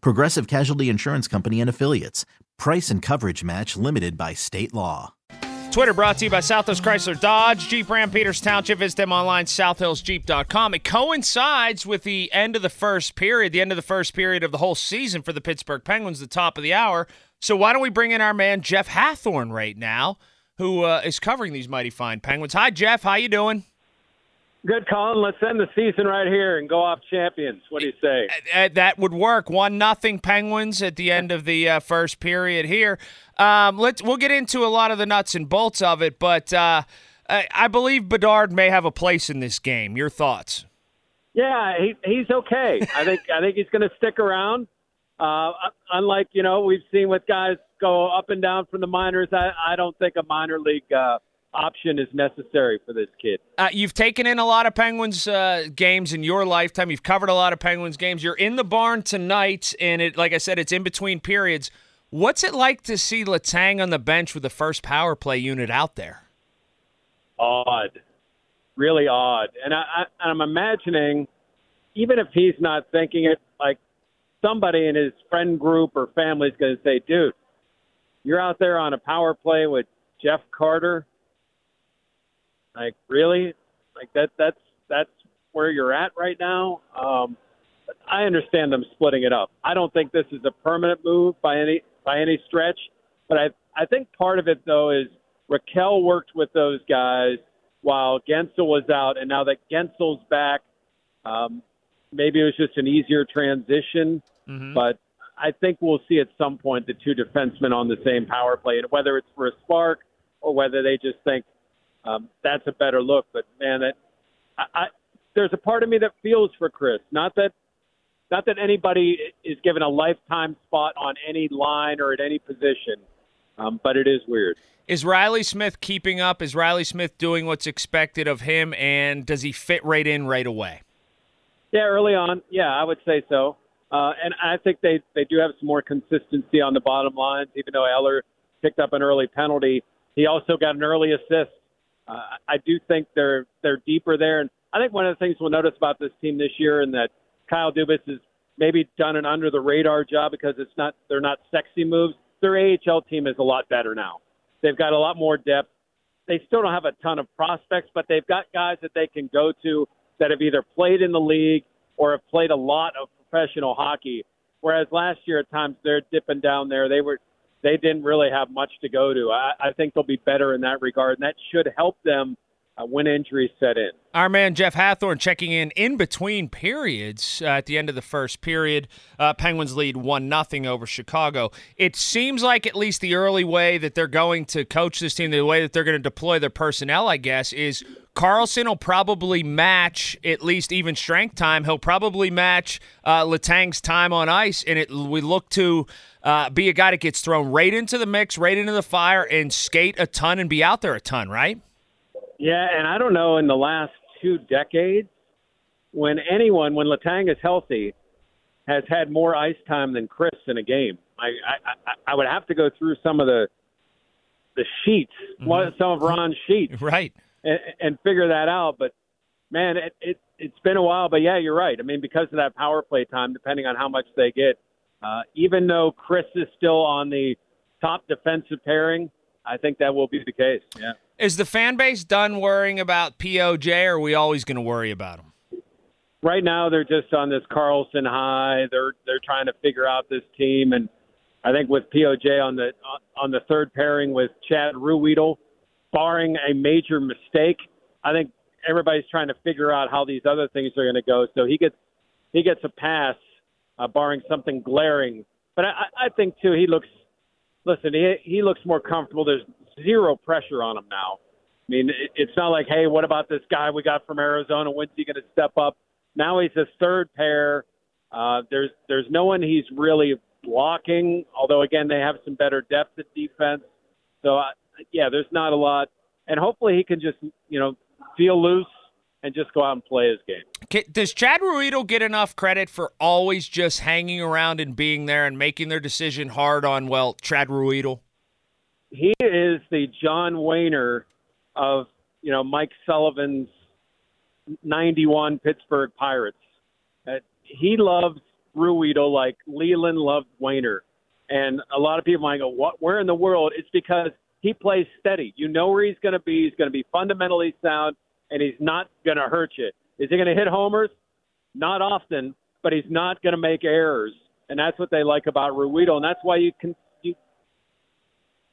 Progressive Casualty Insurance Company and Affiliates. Price and coverage match limited by state law. Twitter brought to you by Southwest Chrysler Dodge, Jeep Ram Peters Township. Visit them online, southhillsjeep.com. It coincides with the end of the first period, the end of the first period of the whole season for the Pittsburgh Penguins, the top of the hour. So why don't we bring in our man Jeff Hathhorn right now, who uh, is covering these mighty fine Penguins. Hi, Jeff. How you doing? Good, Colin. Let's end the season right here and go off champions. What do you say? Uh, that would work. One nothing Penguins at the end of the uh, first period here. Um, let's we'll get into a lot of the nuts and bolts of it, but uh, I, I believe Bedard may have a place in this game. Your thoughts? Yeah, he, he's okay. I think I think he's going to stick around. Uh, unlike you know we've seen with guys go up and down from the minors, I, I don't think a minor league uh, option is necessary for this kid. Uh, you've taken in a lot of Penguins uh, games in your lifetime. You've covered a lot of Penguins games. You're in the barn tonight, and it, like I said, it's in between periods. What's it like to see Letang on the bench with the first power play unit out there? Odd, really odd. And I, I, I'm imagining, even if he's not thinking it, like somebody in his friend group or family is going to say, "Dude, you're out there on a power play with Jeff Carter." Like really? Like that that's that's where you're at right now. Um I understand them splitting it up. I don't think this is a permanent move by any by any stretch, but I I think part of it though is Rakell worked with those guys while Guentzel was out, and now that Guentzel's back, um, maybe it was just an easier transition. Mm-hmm. But I think we'll see at some point the two defensemen on the same power play, and whether it's for a spark or whether they just think um, that's a better look. But man, that I, I, there's a part of me that feels for Kris. Not that not that anybody is given a lifetime spot on any line or at any position, um, but it is weird. Is Reilly Smith keeping up? Is Reilly Smith doing what's expected of him? And does he fit right in right away? Yeah, early on, yeah, I would say so. Uh, and I think they they do have some more consistency on the bottom lines. Even though Eller picked up an early penalty, he also got an early assist uh, I do think they're they're deeper there, and I think one of the things we'll notice about this team this year, and that Kyle Dubas has maybe done an under the radar job because it's not they're not sexy moves. Their AHL team is a lot better now. They've got a lot more depth. They still don't have a ton of prospects, but they've got guys that they can go to that have either played in the league or have played a lot of professional hockey. Whereas last year at times they're dipping down there. They were they didn't really have much to go to. I, I think they'll be better in that regard, and that should help them uh, when injuries set in. Our man Jeff Hathhorn checking in in between periods uh, at the end of the first period. Uh, Penguins lead one nothing over Chicago. It seems like at least the early way that they're going to coach this team, the way that they're going to deploy their personnel, I guess, is Karlsson will probably match at least even strength time. He'll probably match uh, Letang's time on ice, and it we look to uh, be a guy that gets thrown right into the mix, right into the fire, and skate a ton and be out there a ton, right? Yeah, and I don't know in the last two decades when anyone, when Letang is healthy, has had more ice time than Kris in a game. I I, I would have to go through some of the the sheets, mm-hmm. some of Ron's sheets, right, and, and figure that out. But man, it, it it's been a while. But yeah, you're right. I mean, because of that power play time, depending on how much they get, uh, even though Kris is still on the top defensive pairing, I think that will be the case. Yeah. Is the fan base done worrying about POJ, or are we always going to worry about him? Right now, they're just on this Karlsson high. They're they're trying to figure out this team, and I think with POJ on the on the third pairing with Chad Ruhwedel, barring a major mistake, I think everybody's trying to figure out how these other things are going to go. So he gets he gets a pass, uh, barring something glaring. But I, I think too he looks. Listen, he he looks more comfortable. There's zero pressure on him now. I mean, it's not like, hey, what about this guy we got from Arizona? When's he going to step up? Now he's a third pair. Uh, there's there's no one he's really blocking. Although again, they have some better depth at defense. So uh, yeah, there's not a lot, and hopefully he can just you know feel loose and just go out and play his game. Does Chad Ruhwedel get enough credit for always just hanging around and being there and making their decision hard on well, Chad Ruhwedel? Is the John Wehner of you know Mike Sullivan's '91 Pittsburgh Pirates. Uh, he loves Ruhwedel like Leyland loved Wehner, and a lot of people might go, "What? Where in the world?" It's because he plays steady. You know where he's going to be. He's going to be fundamentally sound, and he's not going to hurt you. Is he going to hit homers? Not often, but he's not going to make errors, and that's what they like about Ruhwedel, and that's why you can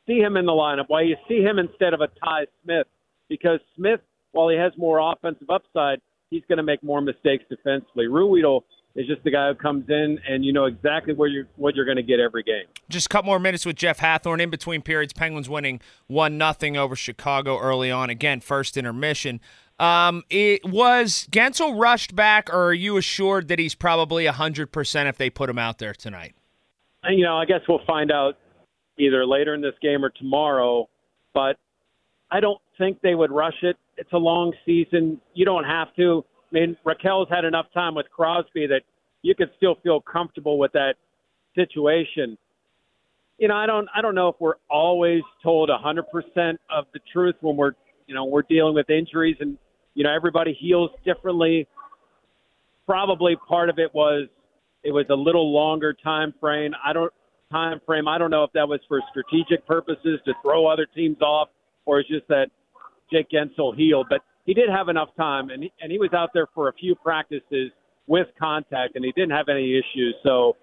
see him in the lineup. Why you see him instead of a Ty Smith, because Smith, while he has more offensive upside, he's going to make more mistakes defensively. Ruhwedel is just the guy who comes in and you know exactly where you what you're going to get every game. Just a couple more minutes with Jeff Hathhorn in between periods. Penguins winning one nothing over Chicago early on. Again, first intermission. Um, it was Guentzel rushed back, or are you assured that he's probably hundred percent if they put him out there tonight? You know, I guess we'll find out either later in this game or tomorrow. But I don't think they would rush it. It's a long season. You don't have to. I mean, Rakell's had enough time with Crosby that you could still feel comfortable with that situation. You know, I don't, I don't know if we're always told 100% of the truth when we're, you know, we're dealing with injuries and, you know, everybody heals differently. Probably part of it was it was a little longer time frame. I don't time frame. I don't know if that was for strategic purposes to throw other teams off, or it's just that Jake Guentzel healed. But he did have enough time, and he, and he was out there for a few practices with contact, and he didn't have any issues. So,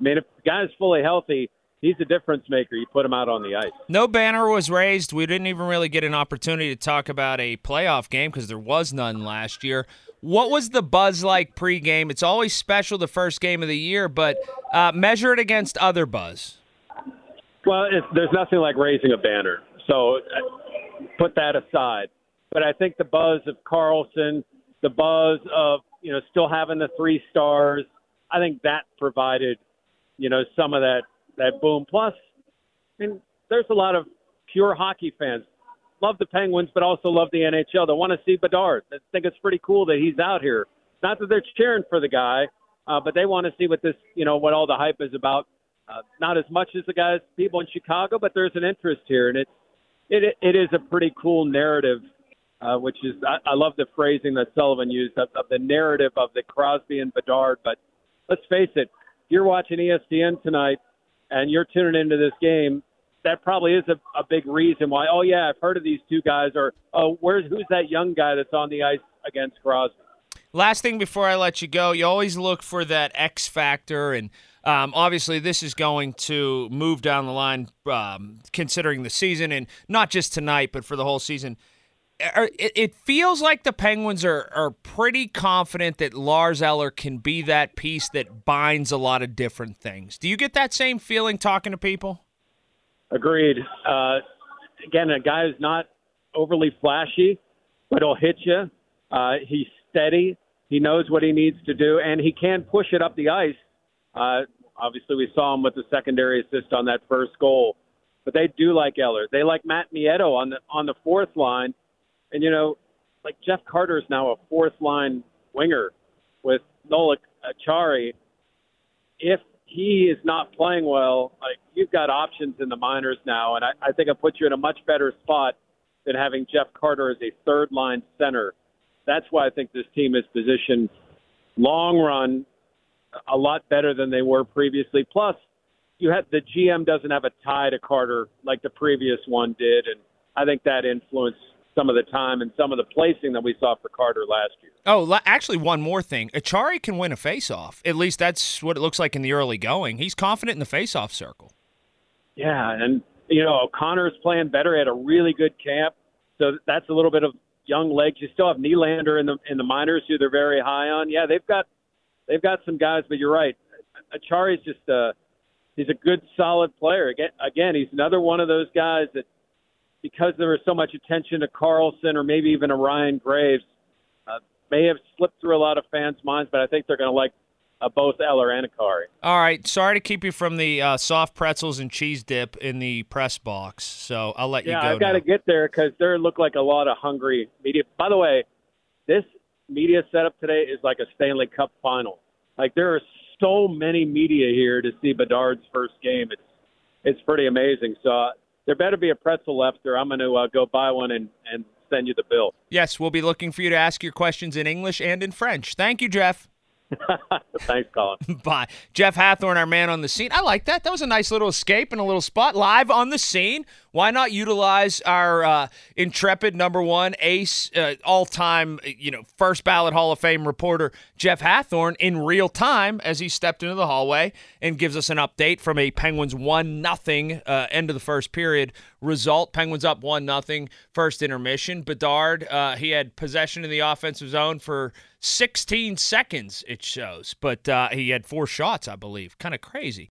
I mean, if the guy's fully healthy, he's a difference maker. You put him out on the ice. No banner was raised. We didn't even really get an opportunity to talk about a playoff game because there was none last year. What was the buzz like pregame? It's always special the first game of the year, but uh, measure it against other buzz. Well, there's nothing like raising a banner. So uh, put that aside. But I think the buzz of Karlsson, the buzz of you know still having the three stars, I think that provided you know some of that that boom. Plus, I mean, there's a lot of pure hockey fans love the Penguins, but also love the NHL. They want to see Bedard. They think it's pretty cool that he's out here. Not that they're cheering for the guy, uh, but they want to see what this, you know, what all the hype is about. Uh, not as much as the guys, people in Chicago, but there's an interest here, and it's it it is a pretty cool narrative uh, which is I, I love the phrasing that Sullivan used of, of the narrative of the Crosby and Bedard. But let's face it, you're watching ESPN tonight and you're tuning into this game, that probably is a, a big reason why. Oh yeah, I've heard of these two guys. Or oh, where's who's that young guy that's on the ice against Crosby? Last thing before I let you go, you always look for that X factor, and um, obviously this is going to move down the line, um, considering the season, and not just tonight, but for the whole season it feels like the Penguins are, are pretty confident that Lars Eller can be that piece that binds a lot of different things. Do you get that same feeling talking to people? Agreed. Uh, again, a guy who's not overly flashy, but he'll hit you. Uh, he's steady. He knows what he needs to do, and he can push it up the ice. Uh, obviously, we saw him with the secondary assist on that first goal. But they do like Eller. They like Matt Nieto on the on the fourth line and you know, like Jeff Carter is now a fourth line winger with Noel Acciari. If he is not playing well, like you've got options in the minors now, and I, I think it puts you in a much better spot than having Jeff Carter as a third line center. That's why I think this team is positioned long run a lot better than they were previously. Plus, you had the GM doesn't have a tie to Carter like the previous one did, and I think that influenced some of the time and some of the placing that we saw for Carter last year. Oh, actually, one more thing. Acciari can win a faceoff. At least that's what it looks like in the early going. He's confident in the faceoff circle. Yeah, and you know O'Connor's playing better. He had a really good camp, so that's a little bit of young legs. You still have Nylander in the in the minors, who they're very high on. Yeah, they've got they've got some guys, but you're right. Acciari's just a he's a good, solid player. Again, again, he's another one of those guys that because there was so much attention to Karlsson or maybe even a Ryan Graves, uh, may have slipped through a lot of fans' minds. But I think they're going to like uh, both Eller and Acciari. All right. Sorry to keep you from the uh, soft pretzels and cheese dip in the press box. So I'll let yeah, you go. Yeah, I've got to get there because there look like a lot of hungry media. By the way, this media setup today is like a Stanley Cup final. Like there are so many media here to see Bedard's first game. It's it's pretty amazing. So uh, there better be a pretzel left, or I'm going to uh, go buy one and and send you the bill. Yes, we'll be looking for you to ask your questions in English and in French. Thank you, Jeff. Thanks, Colin. Bye. Jeff Hathhorn, our man on the scene. I like that. That was a nice little escape and a little spot live on the scene. Why not utilize our uh, intrepid number one ace, uh, all time, you know, first ballot Hall of Fame reporter, Jeff Hathhorn, in real time as he stepped into the hallway and gives us an update from a Penguins 1 nothing uh, end of the first period result. Penguins up 1 nothing first intermission. Bedard, uh, he had possession in the offensive zone for 16 seconds, it shows, but uh, he had four shots, I believe. Kind of crazy.